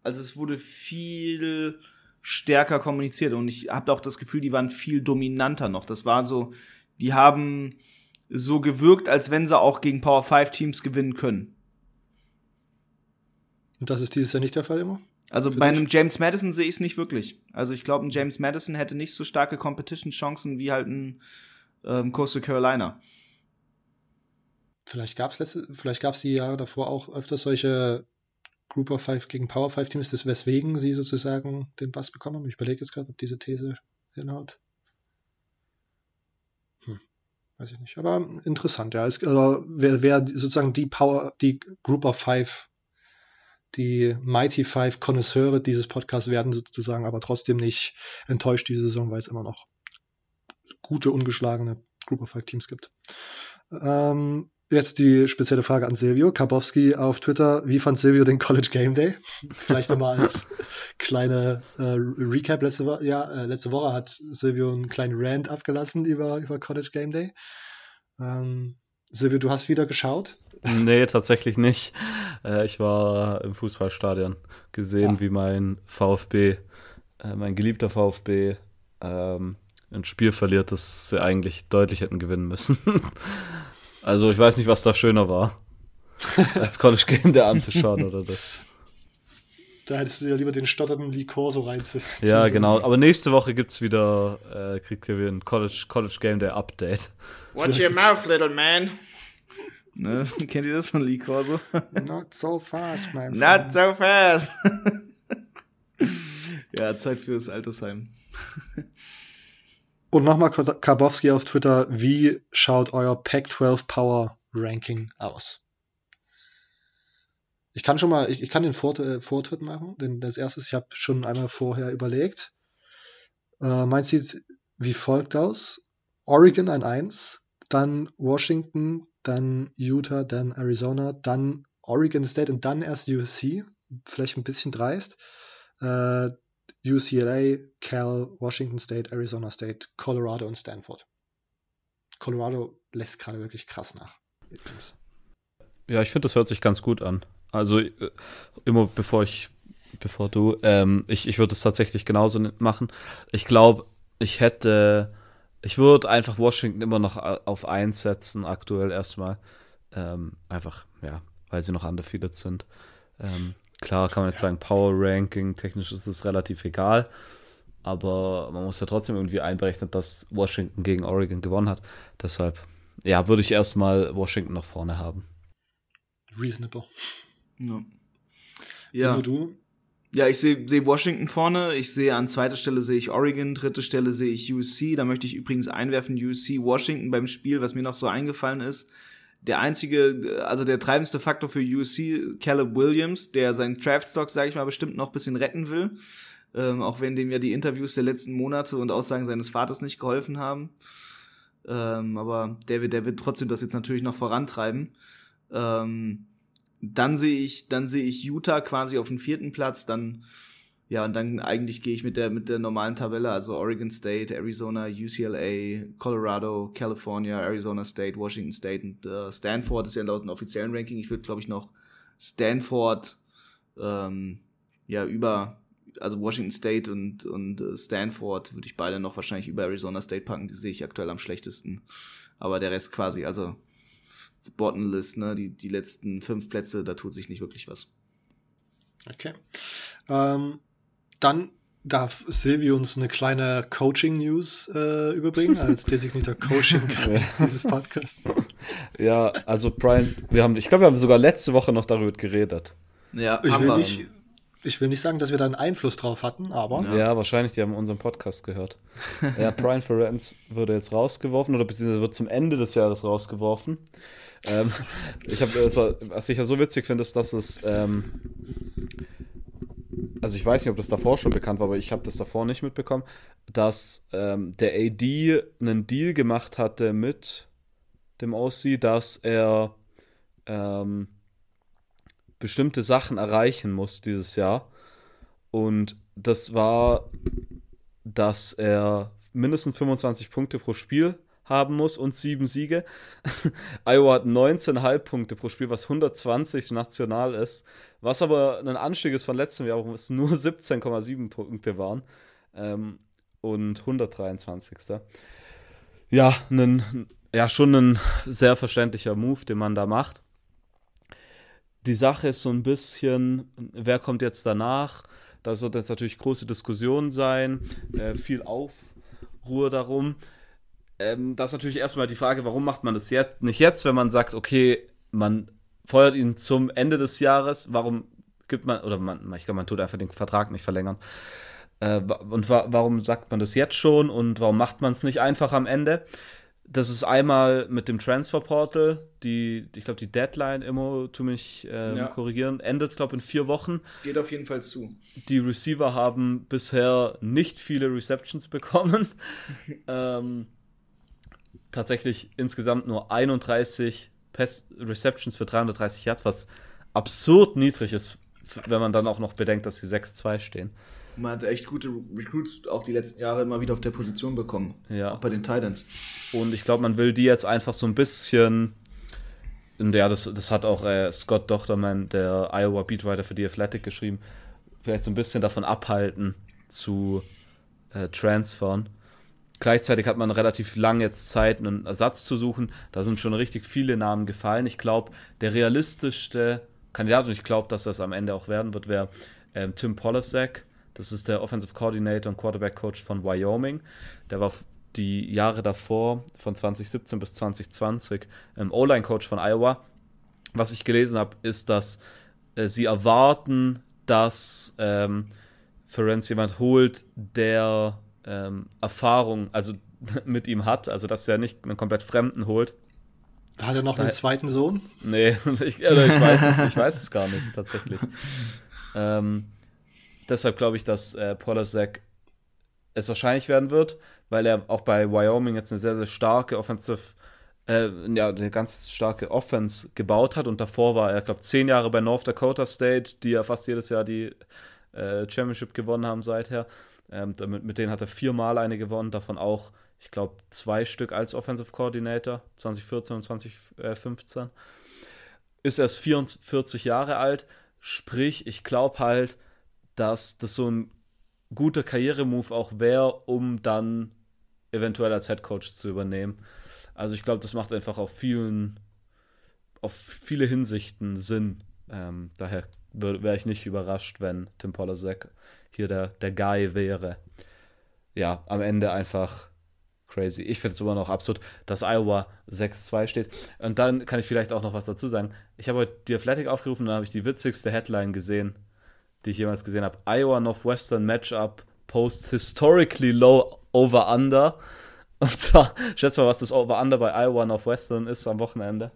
Also es wurde viel stärker kommuniziert und ich habe auch das Gefühl, die waren viel dominanter noch. Das war so, die haben so gewirkt, als wenn sie auch gegen Power 5 Teams gewinnen können. Und das ist dieses Jahr nicht der Fall immer? Also bei einem James Madison sehe ich es nicht wirklich. Also ich glaube, ein James Madison hätte nicht so starke Competition-Chancen wie halt ein ähm, Coastal Carolina. Vielleicht gab es vielleicht gab es die Jahre davor auch öfters solche Group of Five gegen Power Five Teams, das weswegen sie sozusagen den Bass bekommen haben. Ich überlege jetzt gerade, ob diese These hinhaut. Hm, weiß ich nicht. Aber interessant, ja. Es, also, wer, wer sozusagen die Power, die Group of Five die Mighty Five Konnoisseure dieses Podcasts werden sozusagen aber trotzdem nicht enttäuscht diese Saison, weil es immer noch gute, ungeschlagene Group of Five Teams gibt. Ähm, jetzt die spezielle Frage an Silvio. Karbowski auf Twitter. Wie fand Silvio den College Game Day? Vielleicht nochmal als kleine äh, Recap. Letzte, Wo ja, äh, letzte Woche hat Silvio einen kleinen Rant abgelassen über, über College Game Day. Ähm, Silvio, du hast wieder geschaut? Nee, tatsächlich nicht. Äh, ich war im Fußballstadion gesehen, ja. wie mein VfB, äh, mein geliebter VfB, ähm, ein Spiel verliert, das sie eigentlich deutlich hätten gewinnen müssen. also ich weiß nicht, was da schöner war, als College Game der anzuschauen oder das. Da hättest du ja lieber den stotternden Likor so reinziehen. Ja, genau. Aber nächste Woche gibt's wieder, äh, kriegt ihr wieder ein College, College Game Day Update. Watch your mouth, little man. Ne? Kennt ihr das von Lee Corso? Not so fast, my friend. Not so fast. ja, Zeit fürs Altersheim. Und nochmal Karbowski auf Twitter, wie schaut euer Pac-12 Power Ranking aus? Ich kann schon mal, ich, ich kann den Vort, äh, Vortritt machen, denn das erste, ich habe schon einmal vorher überlegt. Äh, meins sieht wie folgt aus. Oregon ein 1, dann Washington, dann Utah, dann Arizona, dann Oregon State und dann erst USC. Vielleicht ein bisschen dreist. Äh, UCLA, Cal, Washington State, Arizona State, Colorado und Stanford. Colorado lässt gerade wirklich krass nach. Ja, ich finde, das hört sich ganz gut an. Also äh, immer bevor ich, bevor du, ähm, ich, ich würde es tatsächlich genauso machen. Ich glaube, ich hätte ich würde einfach Washington immer noch auf 1 setzen, aktuell erstmal. Ähm, einfach, ja, weil sie noch undefeated sind. Ähm, klar kann man jetzt sagen, Power Ranking, technisch ist es relativ egal. Aber man muss ja trotzdem irgendwie einberechnen, dass Washington gegen Oregon gewonnen hat. Deshalb, ja, würde ich erstmal Washington noch vorne haben. Reasonable. Ja. ja. du? Ja, ich sehe seh Washington vorne. Ich sehe an zweiter Stelle sehe ich Oregon, dritte Stelle sehe ich USC. Da möchte ich übrigens einwerfen USC Washington beim Spiel, was mir noch so eingefallen ist. Der einzige, also der treibendste Faktor für USC, Caleb Williams, der seinen Draftstock, sage ich mal, bestimmt noch ein bisschen retten will. Ähm, auch wenn dem ja die Interviews der letzten Monate und Aussagen seines Vaters nicht geholfen haben. Ähm, aber der wird, der wird trotzdem das jetzt natürlich noch vorantreiben. Ähm, dann sehe ich, dann sehe ich Utah quasi auf dem vierten Platz, dann ja, und dann eigentlich gehe ich mit der mit der normalen Tabelle, also Oregon State, Arizona, UCLA, Colorado, California, Arizona State, Washington State und äh, Stanford ist ja laut dem offiziellen Ranking. Ich würde, glaube ich, noch Stanford ähm, ja über also Washington State und und äh, Stanford würde ich beide noch wahrscheinlich über Arizona State packen. Die sehe ich aktuell am schlechtesten. Aber der Rest quasi, also Bottomlist, ne? Die, die letzten fünf Plätze, da tut sich nicht wirklich was. Okay. Ähm, dann darf Silvi uns eine kleine Coaching-News äh, überbringen, als designierter Coaching dieses Podcasts. Ja, also Brian, wir haben, ich glaube, wir haben sogar letzte Woche noch darüber geredet. Ja, ich will, nicht, ich will nicht sagen, dass wir da einen Einfluss drauf hatten, aber. Ja, ja wahrscheinlich, die haben unseren Podcast gehört. ja, Brian Ferenc wurde jetzt rausgeworfen oder beziehungsweise wird zum Ende des Jahres rausgeworfen. Ähm, ich habe, also, was ich ja so witzig finde, ist, dass es ähm, also ich weiß nicht, ob das davor schon bekannt war, aber ich habe das davor nicht mitbekommen, dass ähm, der AD einen Deal gemacht hatte mit dem OC, dass er ähm, bestimmte Sachen erreichen muss dieses Jahr. Und das war, dass er mindestens 25 Punkte pro Spiel haben muss und sieben Siege. Iowa hat 19,5 Punkte pro Spiel, was 120 national ist. Was aber ein Anstieg ist von letztem Jahr, wo es nur 17,7 Punkte waren. Ähm, und 123. Ja, einen, ja, schon ein sehr verständlicher Move, den man da macht. Die Sache ist so ein bisschen, wer kommt jetzt danach? Da wird jetzt natürlich große Diskussion sein, äh, viel Aufruhr darum. Ähm, das ist natürlich erstmal die Frage, warum macht man das jetzt nicht jetzt, wenn man sagt, okay, man feuert ihn zum Ende des Jahres, warum gibt man, oder man, ich glaube, man tut einfach den Vertrag nicht verlängern. Äh, und wa warum sagt man das jetzt schon und warum macht man es nicht einfach am Ende? Das ist einmal mit dem Transfer Portal, die, ich glaube, die Deadline, immer, tu mich äh, ja. korrigieren, endet, glaube ich, in vier Wochen. Es geht auf jeden Fall zu. Die Receiver haben bisher nicht viele Receptions bekommen. ähm, tatsächlich insgesamt nur 31 Pass Receptions für 330 Yards, was absurd niedrig ist, wenn man dann auch noch bedenkt, dass sie 6-2 stehen. Man hat echt gute Recruits auch die letzten Jahre immer wieder auf der Position bekommen. Ja. Auch bei den Titans. Und ich glaube, man will die jetzt einfach so ein bisschen. Ja, das, das hat auch äh, Scott Dochterman, der Iowa Beatwriter für die Athletic, geschrieben. Vielleicht so ein bisschen davon abhalten zu äh, transfern. Gleichzeitig hat man relativ lange jetzt Zeit, einen Ersatz zu suchen. Da sind schon richtig viele Namen gefallen. Ich glaube, der realistischste Kandidat, und ich glaube, dass das am Ende auch werden wird, wäre ähm, Tim Polasek. Das ist der Offensive Coordinator und Quarterback Coach von Wyoming. Der war die Jahre davor, von 2017 bis 2020, ähm, O-Line Coach von Iowa. Was ich gelesen habe, ist, dass äh, sie erwarten, dass ähm, Ferenc jemand holt, der ähm, Erfahrung also mit ihm hat, also dass er nicht einen komplett Fremden holt. Hat er noch da, einen zweiten Sohn? Nee, ich, also ich, weiß es, ich weiß es gar nicht, tatsächlich. ähm, deshalb glaube ich, dass äh, Polasek es wahrscheinlich werden wird, weil er auch bei Wyoming jetzt eine sehr, sehr starke Offensive, äh, ja, eine ganz starke Offense gebaut hat und davor war er, glaube zehn Jahre bei North Dakota State, die ja fast jedes Jahr die äh, Championship gewonnen haben seither. Ähm, damit, mit denen hat er viermal eine gewonnen, davon auch, ich glaube, zwei Stück als Offensive Coordinator, 2014 und 2015. Ist erst 44 Jahre alt, sprich, ich glaube halt, dass das so ein guter Karrieremove auch wäre, um dann eventuell als Head Coach zu übernehmen. Also ich glaube, das macht einfach auf vielen, auf viele Hinsichten Sinn. Ähm, daher wäre ich nicht überrascht, wenn Tim Polasek hier der, der Guy wäre. Ja, am Ende einfach crazy. Ich finde es immer noch absurd, dass Iowa 6-2 steht. Und dann kann ich vielleicht auch noch was dazu sagen. Ich habe heute die Athletic aufgerufen und da habe ich die witzigste Headline gesehen die ich jemals gesehen habe. Iowa Northwestern Matchup posts historically low over-under. Und zwar, schätz mal, was das Over-Under bei Iowa Northwestern ist am Wochenende.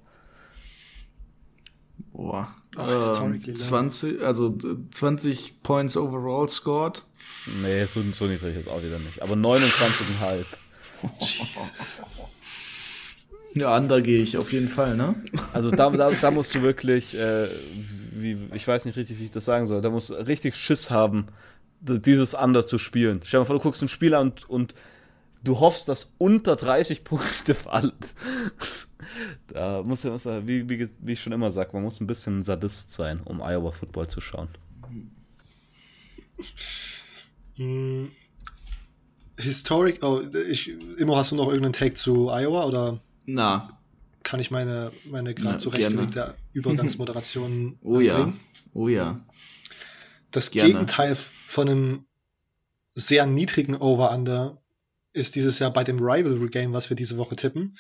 Boah. Oh, äh, 20, also 20 Points overall scored. Nee, so, so niedrig ist auch wieder nicht. Aber 29,5. Ja, Under gehe ich auf jeden Fall, ne? Also da, da, da musst du wirklich, äh, wie, ich weiß nicht richtig, wie ich das sagen soll, da musst du richtig Schiss haben, dieses Under zu spielen. Stell dir mal vor, du guckst ein Spiel an und, und du hoffst, dass unter 30 Punkte fallen. da muss man, wie, wie, wie ich schon immer sage, man muss ein bisschen Sadist sein, um Iowa Football zu schauen. Hm. Historic, oh, ich, immer hast du noch irgendeinen Take zu Iowa oder? Na. Kann ich meine, meine gerade zurechtgelegte Übergangsmoderation Oh ja, oh ja. Das gerne. Gegenteil von einem sehr niedrigen Over-Under ist dieses Jahr bei dem Rivalry Game, was wir diese Woche tippen.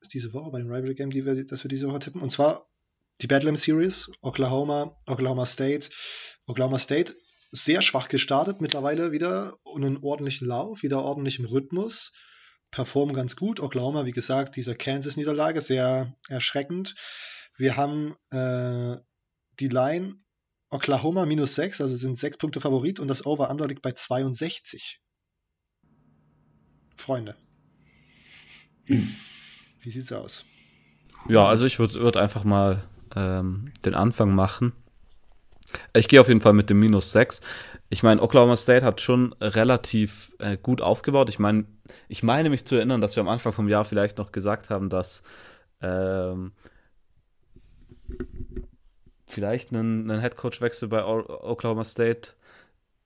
Ist diese Woche bei dem Rivalry Game, die wir, das wir diese Woche tippen. Und zwar die Bedlam Series, Oklahoma, Oklahoma State. Oklahoma State sehr schwach gestartet, mittlerweile wieder einen ordentlichen Lauf, wieder ordentlich im Rhythmus performen ganz gut. Oklahoma, wie gesagt, dieser Kansas-Niederlage, sehr erschreckend. Wir haben äh, die Line Oklahoma minus 6, also sind 6 Punkte Favorit und das Over-Under liegt bei 62. Freunde. Hm. Wie sieht's aus? Ja, also ich würde würd einfach mal ähm, den Anfang machen. Ich gehe auf jeden Fall mit dem minus 6. Ich meine, Oklahoma State hat schon relativ äh, gut aufgebaut. Ich meine, ich meine mich zu erinnern, dass wir am Anfang vom Jahr vielleicht noch gesagt haben, dass ähm, vielleicht ein, ein Headcoach-Wechsel bei Oklahoma State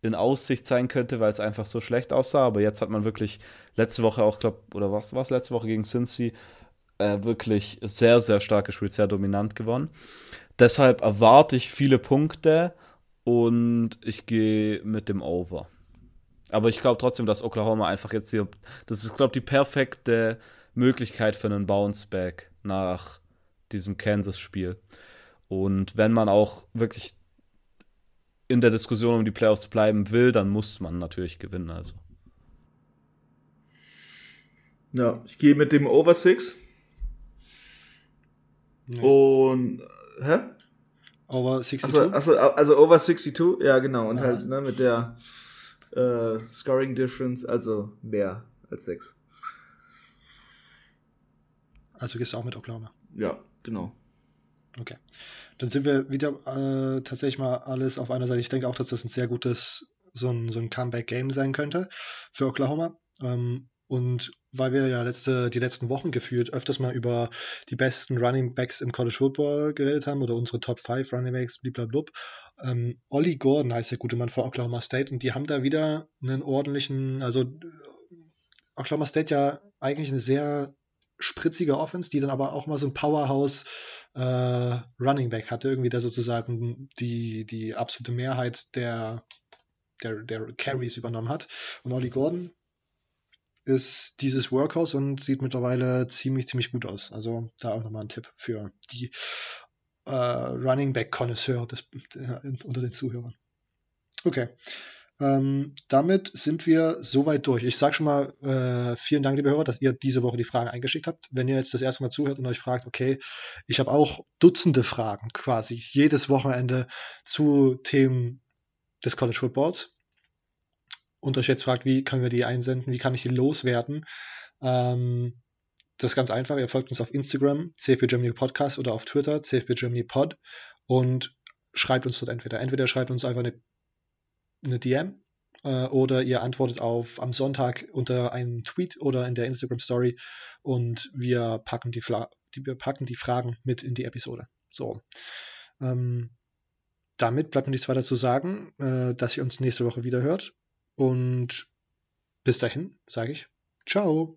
in Aussicht sein könnte, weil es einfach so schlecht aussah. Aber jetzt hat man wirklich letzte Woche auch, glaube oder was war es letzte Woche gegen Cincy, äh, wirklich sehr, sehr stark gespielt, sehr dominant gewonnen. Deshalb erwarte ich viele Punkte und ich gehe mit dem Over. Aber ich glaube trotzdem, dass Oklahoma einfach jetzt hier, das ist, glaube ich, die perfekte Möglichkeit für einen Bounce-Back nach diesem Kansas-Spiel. Und wenn man auch wirklich in der Diskussion um die Playoffs bleiben will, dann muss man natürlich gewinnen. Also. Ja, ich gehe mit dem Over 6. Nee. Und. Hä? Over 62? Also, also, also Over 62, ja, genau. Und ja. halt ne, mit der äh, Scoring Difference, also mehr als 6. Also gehst du auch mit Oklahoma? Ja, genau. Okay. Dann sind wir wieder äh, tatsächlich mal alles auf einer Seite. Ich denke auch, dass das ein sehr gutes, so ein, so ein Comeback-Game sein könnte für Oklahoma. Ähm, und weil wir ja letzte, die letzten Wochen gefühlt öfters mal über die besten Running Backs im College Football geredet haben oder unsere Top 5 Running Backs, blablabla. Ähm, Ollie Gordon heißt der gute Mann von Oklahoma State und die haben da wieder einen ordentlichen, also Oklahoma State ja eigentlich eine sehr spritzige Offense, die dann aber auch mal so ein Powerhouse äh, Running Back hatte, irgendwie der sozusagen die, die absolute Mehrheit der, der, der Carries übernommen hat. Und Ollie Gordon ist dieses Workhouse und sieht mittlerweile ziemlich, ziemlich gut aus. Also da auch nochmal ein Tipp für die äh, Running Back Connoisseur unter den Zuhörern. Okay. Ähm, damit sind wir soweit durch. Ich sage schon mal äh, vielen Dank, liebe Hörer, dass ihr diese Woche die Fragen eingeschickt habt. Wenn ihr jetzt das erste Mal zuhört und euch fragt, okay, ich habe auch Dutzende Fragen quasi jedes Wochenende zu Themen des College Footballs und euch jetzt fragt, wie können wir die einsenden, wie kann ich die loswerden, ähm, das ist ganz einfach. Ihr folgt uns auf Instagram, CFB Germany Podcast oder auf Twitter, CFB Germany Pod und schreibt uns dort entweder. Entweder schreibt uns einfach eine eine DM äh, oder ihr antwortet auf am Sonntag unter einem Tweet oder in der Instagram Story und wir packen die, Fla die, wir packen die Fragen mit in die Episode. So. Ähm, damit bleibt mir nichts weiter zu sagen, äh, dass ihr uns nächste Woche wieder hört. Und bis dahin sage ich Ciao.